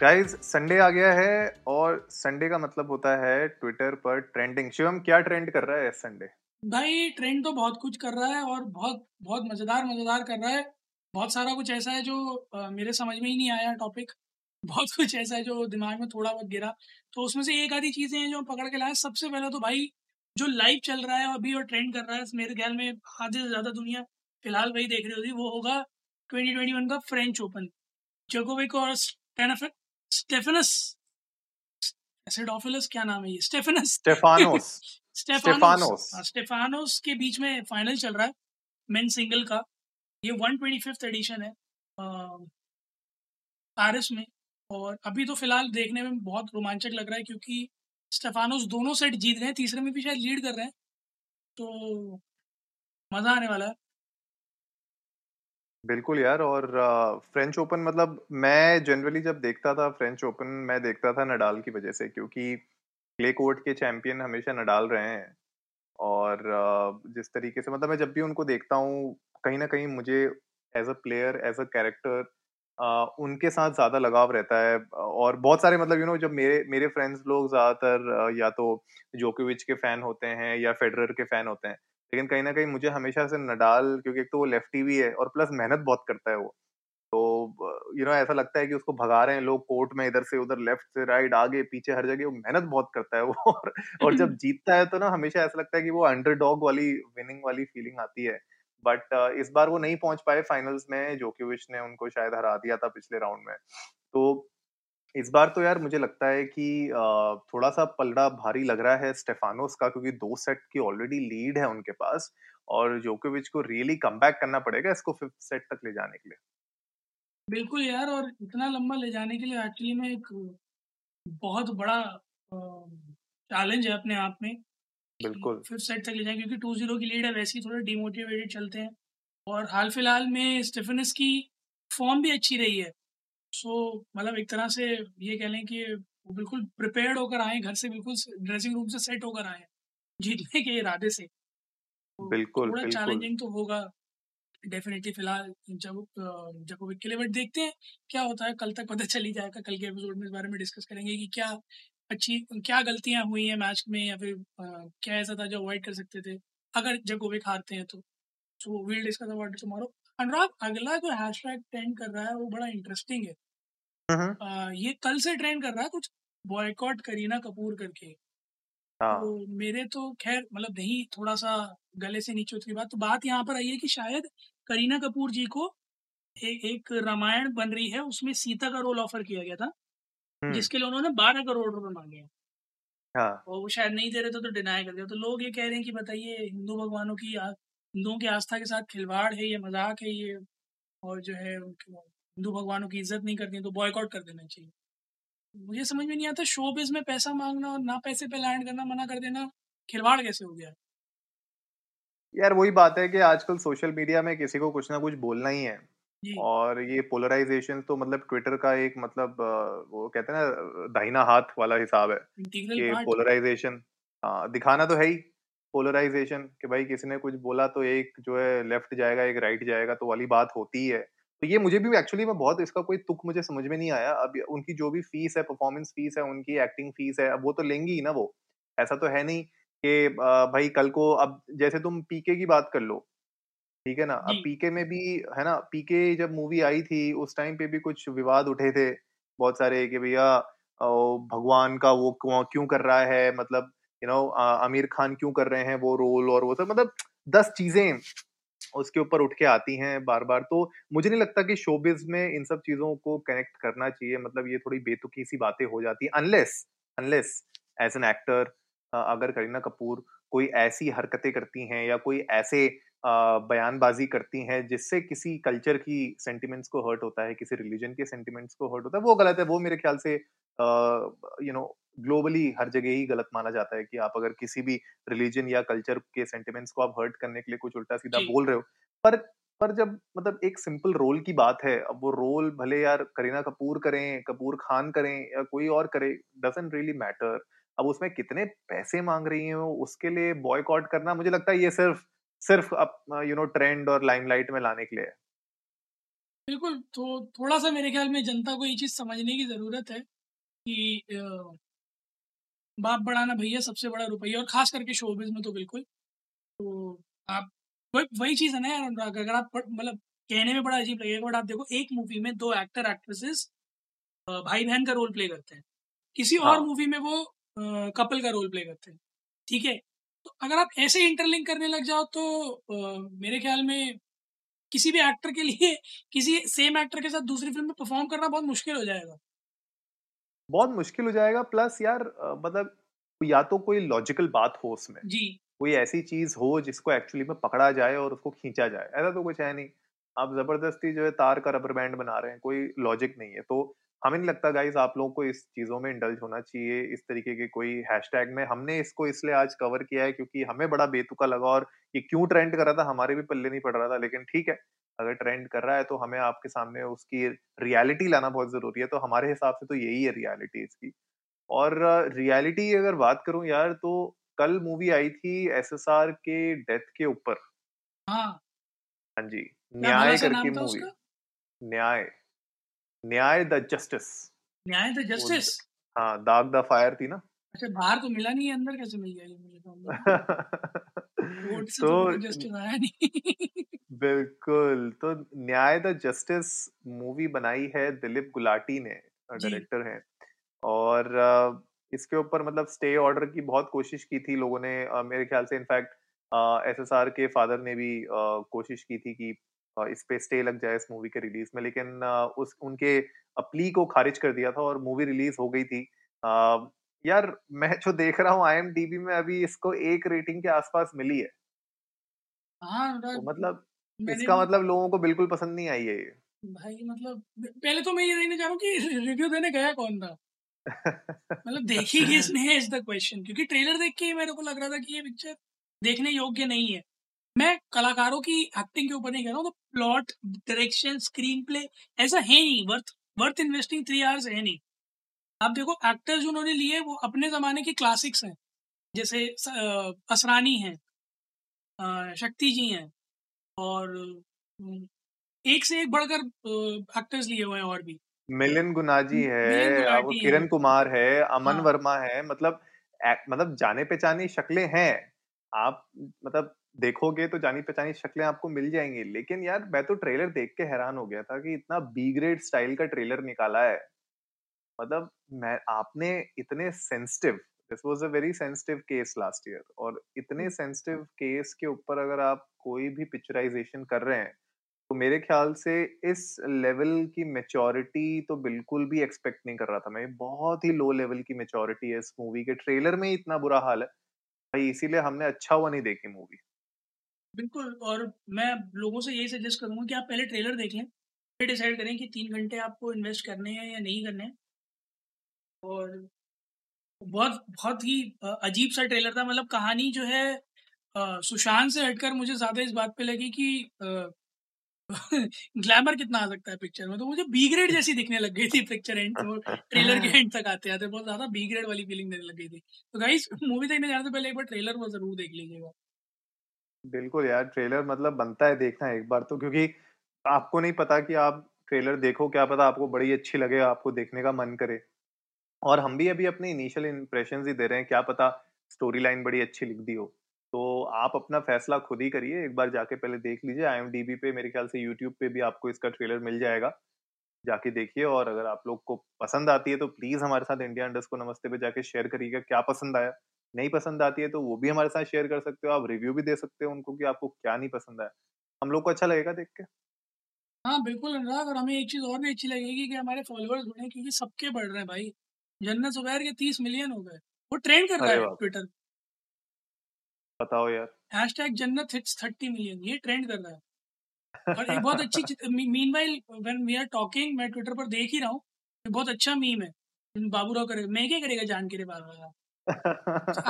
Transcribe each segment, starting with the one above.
Guys Sunday आ गया है और संडे का मतलब होता है ट्विटर पर ट्रेंडिंग शिवम क्या ट्रेंड कर रहा है संडे भाई ट्रेंड तो बहुत कुछ कर रहा है और बहुत बहुत मज़ेदार मज़ेदार कर रहा है। बहुत सारा कुछ ऐसा है जो अ, मेरे समझ में ही नहीं आया टॉपिक बहुत कुछ ऐसा है जो दिमाग में थोड़ा बहुत गिरा। तो उसमें से एक आधी चीज़ें हैं जो पकड़ के लाए। सबसे पहले तो भाई जो लाइव चल रहा है अभी और ट्रेंड कर रहा है मेरे ख्याल में आधे से ज़्यादा दुनिया फ़िलहाल वही देख रही होगी। वो होगा 2021 का फ्रेंच ओपन जोकोविक और स्टेनफ- स्टेफनस एसिडोफिलस क्या नाम है ये? स्टेफनस। स्टेफानोस। स्टेफानोस। स्टेफानोस। हाँ, के बीच में फाइनल चल रहा है मेन सिंगल का। ये 125th एडिशन है पेरिस में। और अभी तो फ़िलहाल देखने में बहुत रोमांचक लग रहा है क्योंकि स्टेफानोस दोनों सेट जीत गए हैं, तीसरे में भी शायद लीड कर रहे हैं। तो मज़ा आने वाला है। बिल्कुल यार, और फ्रेंच ओपन मतलब मैं जनरली जब देखता था फ्रेंच ओपन मैं देखता था नडाल की वजह से क्योंकि क्ले कोर्ट के चैंपियन हमेशा नडाल रहे हैं। और जिस तरीके से मतलब मैं जब भी उनको देखता हूँ, कहीं ना कहीं मुझे as a player as a character उनके साथ ज़्यादा लगाव रहता है। और बहुत सारे मतलब यू नो जब मेरे मेरे फ्रेंड्स लोग ज़्यादातर या तो जोकोविच के फ़ैन होते हैं या फेडरर के फ़ैन होते हैं लेकिन कहीं ना कहीं मुझे हमेशा से नडाल क्योंकि एक तो वो लेफ्टी भी है और प्लस मेहनत बहुत करता है वो। तो यू नो ऐसा लगता है कि उसको भगा रहे हैं लोग कोर्ट में इधर से उधर लेफ़्ट से राइट आगे पीछे हर जगह वो मेहनत बहुत करता है वो। और, और जब जीतता है तो ना हमेशा ऐसा लगता है कि वो अंडरडॉग वाली विनिंग वाली फीलिंग आती है। बट इस बार वो नहीं पहुँच पाए फाइनल्स में जोकोविच ने उनको शायद हरा दिया था पिछले राउंड में। तो इस बार तो यार मुझे लगता है कि थोड़ा सा पलड़ा भारी लग रहा है स्टेफानोस का क्योंकि दो सेट की ऑलरेडी लीड है उनके पास और जोकोविच को रियली कमबैक करना पड़ेगा इसको फिफ्थ सेट तक ले जाने के लिए। बिल्कुल यार और इतना लंबा ले जाने के लिए एक्चुअली में एक बहुत बड़ा चैलेंज है अपने आप में बिल्कुल। फिफ्थ सेट तक ले जाए क्योंकि टू ज़ीरो की लीड है वैसे ही थोड़े डिमोटिवेटेड चलते हैं और हाल फ़िलहाल में स्टेफनस की फॉर्म भी अच्छी रही है। सो मतलब एक तरह से ये कह लें कि वो बिल्कुल प्रिपेयर्ड होकर आए घर से बिल्कुल ड्रेसिंग रूम से सेट होकर आए जीतने के इरादे से। तो बिल्कुल थोड़ा चैलेंजिंग तो होगा डेफिनेटली फ़िलहाल जब जब के लिए। बट देखते हैं क्या होता है कल तक पता चल ही जाएगा कल के एपिसोड में इस बारे में डिस्कस करेंगे कि क्या अच्छी क्या गलतियाँ हुई हैं मैच में या फिर क्या ऐसा था जो अवॉइड कर सकते थे अगर जकोविक हारते हैं तो। So will discuss about tomorrow. Anurag अगला जो हैशटैग ट्रेंड कर रहा है वो बड़ा इंटरेस्टिंग है। हम्म, अ, ये कल से ट्रेंड कर रहा है कुछ बॉयकॉट करीना कपूर करके। हाँ। तो मेरे तो खैर मतलब नहीं थोड़ा सा गले से नीचे उतरी बात। तो बात यहाँ पर आई है कि शायद करीना कपूर जी को ए, एक रामायण बन रही है उसमें सीता का रोल ऑफ़र किया गया था हम्म, जिसके लिए उन्होंने बारह करोड़ रुपए मांगे हैं। हाँ। और वो शायद नहीं दे रहे थे तो डिनाई कर दिया। तो लोग ये कह रहे हैं कि बताइए हिंदू भगवानों की आ- हिंदुओं की आस्था के साथ खिलवाड़ है ये मज़ाक है ये और जो है हिंदू भगवानों की इज़्ज़त नहीं करती तो बॉयकॉट कर देना चाहिए। मुझे समझ में नहीं आता शो बिज में पैसा मांगना और ना पैसे पे लैंड करना मना कर देना खिलवाड़ कैसे हो गया? यार वही बात है कि आजकल सोशल मीडिया में किसी को कुछ ना कुछ बोलना ही है। और ये पोलराइजेशन तो मतलब ट्विटर का एक मतलब वो कहते हैं ना दाहिना हाथ वाला हिसाब है कि पोलराइजेशन हाँ दिखाना तो है ही। पोलराइजेशन कि भाई किसी ने कुछ बोला तो एक जो है लेफ़्ट जाएगा एक राइट जाएगा तो वाली बात होती है तो ये मुझे भी एक्चुअली में बहुत इसका कोई तुक मुझे समझ में नहीं आया। अब उनकी जो भी फ़ीस है परफॉर्मेंस फ़ीस है उनकी एक्टिंग फ़ीस है अब वो तो लेंगी ही ना वो। ऐसा तो है नहीं कि भाई कल को अब जैसे तुम पीके की बात कर लो ठीक है ना? अब पीके में भी है ना? पीके जब मूवी आई थी उस टाइम पे भी कुछ विवाद उठे थे बहुत सारे कि भैया भगवान का वो क्यों कर रहा है? मतलब यू नो आमिर खान क्यों कर रहे हैं वो रोल और वो सब? मतलब दस चीज़ें उसके ऊपर उठ के आती हैं बार बार तो मुझे नहीं लगता कि शोबिज में इन सब चीज़ों को कनेक्ट करना चाहिए। मतलब ये थोड़ी बेतुकी सी बातें हो जाती है। Unless unless as an actor अगर करीना कपूर कोई ऐसी हरकतें करती हैं या कोई ऐसे बयानबाजी करती हैं जिससे किसी कल्चर की सेंटिमेंट्स को हर्ट होता है, किसी रिलीजन के सेंटिमेंट्स को हर्ट होता है, वो गलत है। वो मेरे ख्याल से यू नो ग्लोबली हर जगह ही गलत माना जाता है कि आप अगर किसी भी रिलीजन या कल्चर के सेंटिमेंट्स को आप हर्ट करने के लिए कुछ उल्टा सीधा बोल रहे हो पर पर जब मतलब एक सिंपल रोल की बात है अब वो रोल भले यार करीना कपूर करें कपूर खान करें या कोई और करे डजेंट रियली मैटर अब उसमें कितने पैसे मांग रही हैं उसके लिए बॉयकॉट करना मुझे लगता है ये सिर्फ़ सिर्फ़ अब यू नो ट्रेंड और लाइमलाइट में लाने के लिए बिल्कुल तो थोड़ा सा मेरे ख्याल में जनता को ये चीज़ समझने की ज़रूरत है। कि बाप बढ़ाना भैया सबसे बड़ा रुपया और खास करके शोबिज में तो बिल्कुल। तो आप वही वही चीज़ है ना यार अनुराग अगर आप मतलब कहने में बड़ा अजीब लगेगा बट आप देखो एक मूवी में दो एक्टर एक्ट्रेसेस भाई बहन का रोल प्ले करते हैं। किसी हाँ. और मूवी में वो कपल का रोल प्ले करते हैं। ठीक है? तो अगर आप ऐसे इंटरलिंक करने लग जाओ तो आ, मेरे ख्याल में किसी भी एक्टर के लिए किसी सेम एक्टर के साथ दूसरी फ़िल्म में परफॉर्म करना बहुत मुश्किल हो जाएगा। बहुत मुश्किल हो जाएगा। प्लस यार मतलब या तो कोई लॉजिकल बात हो उसमें। जी। कोई ऐसी चीज़ हो जिसको एक्चुअली में पकड़ा जाए और उसको खींचा जाए। ऐसा तो कुछ है नहीं। आप ज़बरदस्ती जो है तार का रबर बैंड बना रहे हैं कोई लॉजिक नहीं है। तो हमें नहीं लगता गाइस आप लोगों को इस चीज़ों में इंडल्ज होना चाहिए इस तरीके के कोई हैशटैग में। हमने इसको इसलिए आज कवर किया है क्योंकि हमें बड़ा बेतुका लगा और ये क्यों ट्रेंड कर रहा था हमारे भी पल्ले नहीं पड़ रहा था लेकिन ठीक है। अगर ट्रेंड कर रहा है तो हमें आपके सामने उसकी रियलिटी लाना बहुत ज़रूरी है। तो हमारे हिसाब से तो यही है रियलिटी इसकी। और रियलिटी की अगर बात करूँ यार तो कल मूवी आई थी एसएसआर के डेथ के ऊपर। हाँ। हाँ जी न्याय करके movie Nyay. Nyay the justice Nyay the justice हाँ दाग द फायर थी ना। अच्छा बाहर तो मिला नहीं अंदर कैसे मिल गया ये मुझे तो, जस्टिस आया नहीं? बिल्कुल तो न्याय द जस्टिस मूवी बनाई है दिलीप गुलाटी ने डायरेक्टर हैं। और इसके ऊपर मतलब स्टे ऑर्डर की बहुत कोशिश की थी लोगों ने मेरे ख्याल से इनफैक्ट एसएसआर के फादर ने भी कोशिश की थी कि इस पे स्टे लग जाए इस मूवी के रिलीज़ में लेकिन उस उनके प्ली को खारिज कर दिया था और मूवी रिलीज़ हो गई थी। यार मैं जो देख रहा हूँ आई में अभी इसको एक रेटिंग के आसपास मिली है। हाँ तो मतलब इसका मतलब लोगों को बिल्कुल पसंद नहीं आई है ये। भाई मतलब पहले तो मैं ये देखने चाहूँ कि रिव्यू देने गया कौन था? मतलब देखी किसने इज़ द क्वेश्चन क्योंकि ट्रेलर देख के मेरे को लग रहा था कि ये पिक्चर देखने योग्य नहीं है। मैं कलाकारों की एक्टिंग के ऊपर नहीं कह रहा हूँ तो प्लॉट डायरेक्शन स्क्रीन प्ले ऐसा है नहीं worth worth investing three hours है नहीं। आप देखो एक्टर्स उन्होंने लिए वो अपने ज़माने के क्लासिक्स हैं। जैसे असरानी हैं शक्ति जी हैं और एक से एक बढ़कर एक्टर्स लिए हुए हैं और भी। मिलिन गुनाजी है किरण कुमार है अमन हाँ। वर्मा है मतलब मतलब जाने पहचानी शक्लें हैं। आप मतलब देखोगे तो जानी पहचानी शक्लें आपको मिल जाएँगी। लेकिन यार मैं तो ट्रेलर देख के हैरान हो गया था कि इतना बी ग्रेड स्टाइल का ट्रेलर निकाला है। मतलब मैं आपने इतने sensitive this was a very sensitive case last year और इतने सेंसिटिव हम्म। केस के ऊपर अगर आप कोई भी पिक्चराइजेशन कर रहे हैं तो मेरे ख्याल से इस लेवल की मेच्योरिटी तो बिल्कुल भी एक्सपेक्ट नहीं कर रहा था मैं। बहुत ही लो लेवल की मेच्योरिटी है इस मूवी के। ट्रेलर में ही इतना बुरा हाल है भाई इसीलिए हमने अच्छा हुआ नहीं देखी मूवी बिल्कुल और मैं लोगों से यही सजेस्ट करूँगा कि आप पहले ट्रेलर देख लें फिर डिसाइड करें कि तीन घंटे आपको इन्वेस्ट करने हैं या नहीं करने हैं। और बहुत बहुत ही अजीब सा ट्रेलर था। मतलब कहानी जो है सुशांत से हटकर मुझे ज़्यादा इस बात पे लगी कि ग्लैमर कितना आ सकता है पिक्चर में? तो मुझे बी ग्रेड जैसी दिखने लग गई थी पिक्चर एंड तो ट्रेलर के एंड तक आते आते। बहुत ज़्यादा बी ग्रेड वाली फीलिंग देने लग गई थी। तो गाइस मूवी देखने जाने से पहले एक बार ट्रेलर वो ज़रूर देख लीजिएगा। बिल्कुल यार ट्रेलर मतलब बनता है देखना एक बार तो क्योंकि आपको नहीं पता कि आप ट्रेलर देखो, क्या पता आपको बड़ी अच्छी लगे, आपको देखने का मन करे। और हम भी अभी अपने इनिशियल इंप्रेशन ही दे रहे हैं, क्या पता स्टोरी लाइन बड़ी अच्छी लिख दी हो। तो आप अपना फैसला खुद ही करिए, एक बार जाके पहले देख लीजिए आईएमडीबी पे मेरे ख्याल से यूट्यूब पे भी आपको इसका ट्रेलर मिल जाएगा। जाके देखिए और अगर आप लोग को पसंद आती है तो प्लीज़ हमारे साथ इंडिया इंडस्ट को नमस्ते पे जाके शेयर करिएगा, क्या पसंद आया। नहीं पसंद आती है तो वो भी हमारे साथ शेयर कर सकते हो, आप रिव्यू भी दे सकते हो उनको कि आपको क्या नहीं पसंद आया। हम लोग को अच्छा लगेगा देख के। हाँ बिल्कुल अनुराग, और हमें एक चीज़ और भी अच्छी लगेगी कि हमारे फॉलोअर्स बढ़े, क्योंकि सबके बढ़ रहे हैं भाई। जन्नत जुबैर के तीस मिलियन हो गए। वो ट्रेंड कर रहा है ट्विटर बताओ यार। Hashtag Jannat hits thirty million ये ट्रेंड कर रहा है। और एक बहुत अच्छी meanwhile when we are talking मैं ट्विटर पर देख ही रहा हूँ। बहुत अच्छा मीम है। बाबू राव करेगा मैं क्या करेगा जान के रे बाबा?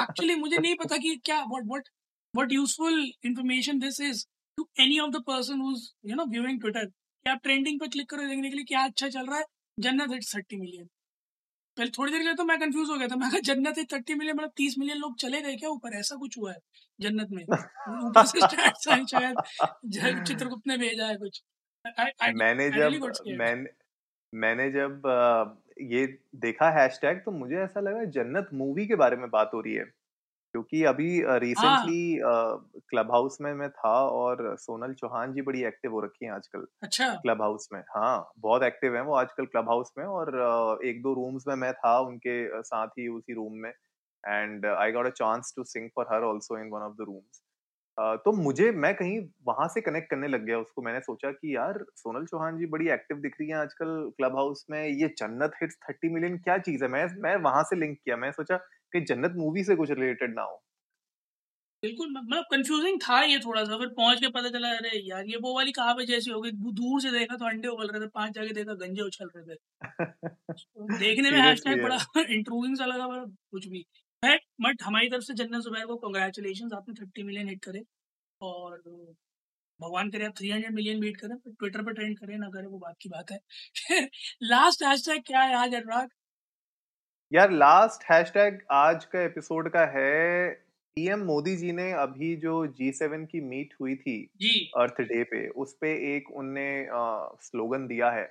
एक्चुअली मुझे नहीं पता कि क्या what what what useful information this is to any of the person you know viewing Twitter कि आप ट्रेंडिंग पे क्लिक करो देखने के लिए क्या अच्छा चल रहा है? जन्नत हिट थर्टी मिलियन पहले थोड़ी देर के लिए तो मैं कंफ्यूज हो गया था। मैं जन्नत है थर्टी मिलियन मतलब तीस मिलियन लोग चले गए क्या ऊपर? ऐसा कुछ हुआ है जन्नत में? ऊपर से शायद चित्रगुप्त ने भेजा है कुछ। मैंने जब मैंने मैंने जब ये देखा हैशटैग तो मुझे ऐसा लगा जन्नत मूवी के बारे में बात हो रही है। क्योंकि अभी रिसेंटली क्लब हाउस में मैं था और सोनल चौहान जी बड़ी एक्टिव हो रखी हैं आजकल अच्छा। क्लब हाउस में। हाँ बहुत एक्टिव हैं वो आजकल क्लब हाउस में और एक दो रूम्स में मैं था उनके साथ ही उसी रूम में and I got a chance to sing for her also in one of the rooms तो मुझे मैं कहीं वहाँ से कनेक्ट करने लग गया उसको। मैंने सोचा कि यार सोनल चौहान जी बड़ी एक्टिव दिख रही है आजकल क्लब हाउस में। ये जन्नत हिट्स थर्टी मिलियन क्या चीज़ है? मैं मैं वहाँ से लिंक किया। मैं सोचा कि जन्नत मूवी से कुछ रिलेटेड ना हो। बिल्कुल मतलब कंफ्यूजिंग था ये थोड़ा सा फिर पहुँच के पता चला अरे यार ये वो वाली कहावत जैसी हो गई दूर से देखा तो अंडे उबल रहे थे पाँच जाके देखा गंजे उछल रहे थे। देखने में हैशटैग बड़ा इंट्रूविंग सा लगा कुछ भी। बट हमारी तरफ़ से जन्नत जुबैर को कंग्रेचुलेशन आपने थर्टी मिलियन हिट करे। और भगवान करे आप थ्री हंड्रेड मिलियन बीट करें ट्विटर पर ट्रेंड करें ना करें वो बात की बात है। लास्ट हैशटैग क्या है आज अनुराग? यार लास्ट हैशटैग आज का एपिसोड का है पीएम मोदी जी ने अभी जो जी सेवन की मीट हुई थी अर्थ डे पे उस पे एक उनने स्लोगन दिया है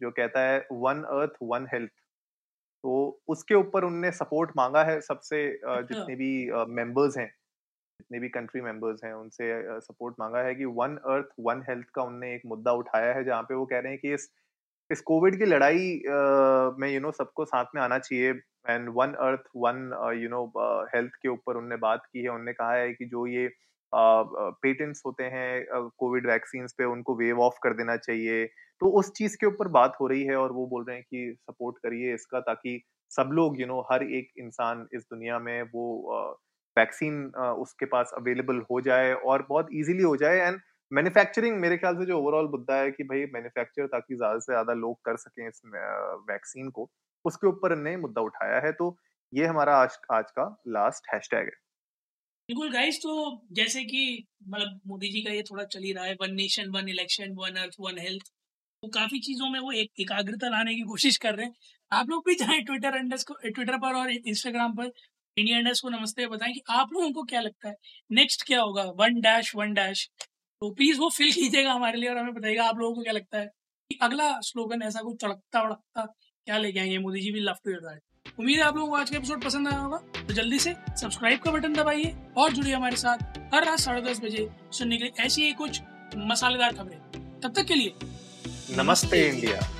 जो कहता है वन अर्थ वन हेल्थ तो उसके ऊपर उनने सपोर्ट मांगा है सबसे अच्छा। जितने भी मेंबर्स हैं जितने भी कंट्री मेंबर्स हैं उनसे सपोर्ट मांगा है कि वन अर्थ वन हेल्थ का उनने एक मुद्दा उठाया है जहाँ पे वो कह रहे हैं कि इस इस कोविड की लड़ाई में यू नो सबको साथ में आना चाहिए। And one earth one you know health के ऊपर उनने बात की है। उनने कहा है कि जो ये पेटेंट्स होते हैं कोविड वैक्सीन पे, उनको वेव ऑफ़ कर देना चाहिए। तो उस चीज़ के ऊपर बात हो रही है और वो बोल रहे हैं कि सपोर्ट करिए इसका ताकि सब लोग यू नो हर एक इंसान इस दुनिया में वो वैक्सीन उसके पास अवेलेबल हो जाए और बहुत इजीली हो जाए। एंड मैन्युफैक्चरिंग मेरे ख्याल से जो ओवरऑल मुद्दा है कि भाई मैन्युफैक्चर ताकि ज़्यादा से ज़्यादा लोग कर सकें इस वैक्सीन को, उसके ऊपर इन्हें मुद्दा उठाया है तो ये हमारा आज आज का लास्ट हैशटैग है। बिल्कुल गाइस तो जैसे कि मतलब मोदी जी का ये थोड़ा चल ही रहा है one nation one election one earth one health तो काफ़ी चीज़ों में वो एक एकाग्रता लाने की कोशिश कर रहे हैं। आप लोग भी चाहे ट्विटर ट्विटर पर और इंस्टाग्राम पर इंडिया को नमस्ते बताएँ कि आप लोगों को क्या लगता है। नेक्स्ट क्या होगा? वन डैश वन डैश तो प्लीज़ वो फिल कीजिएगा हमारे लिए और हमें बताइएगा आप लोगों को क्या लगता है। कि अगला स्लोगन ऐसा कुछ तड़कता वड़कता क्या लेके आएँगे? मोदी जी भी लव टू योर उम्मीद है आप लोगों को आज का एपिसोड पसंद आया होगा। तो जल्दी से सब्सक्राइब का बटन दबाइए और जुड़िए हमारे साथ हर रात साढ़े दस बजे सुनने के लिए ऐसी ही कुछ मसालेदार खबरें। तब तक के लिए नमस्ते इंडिया।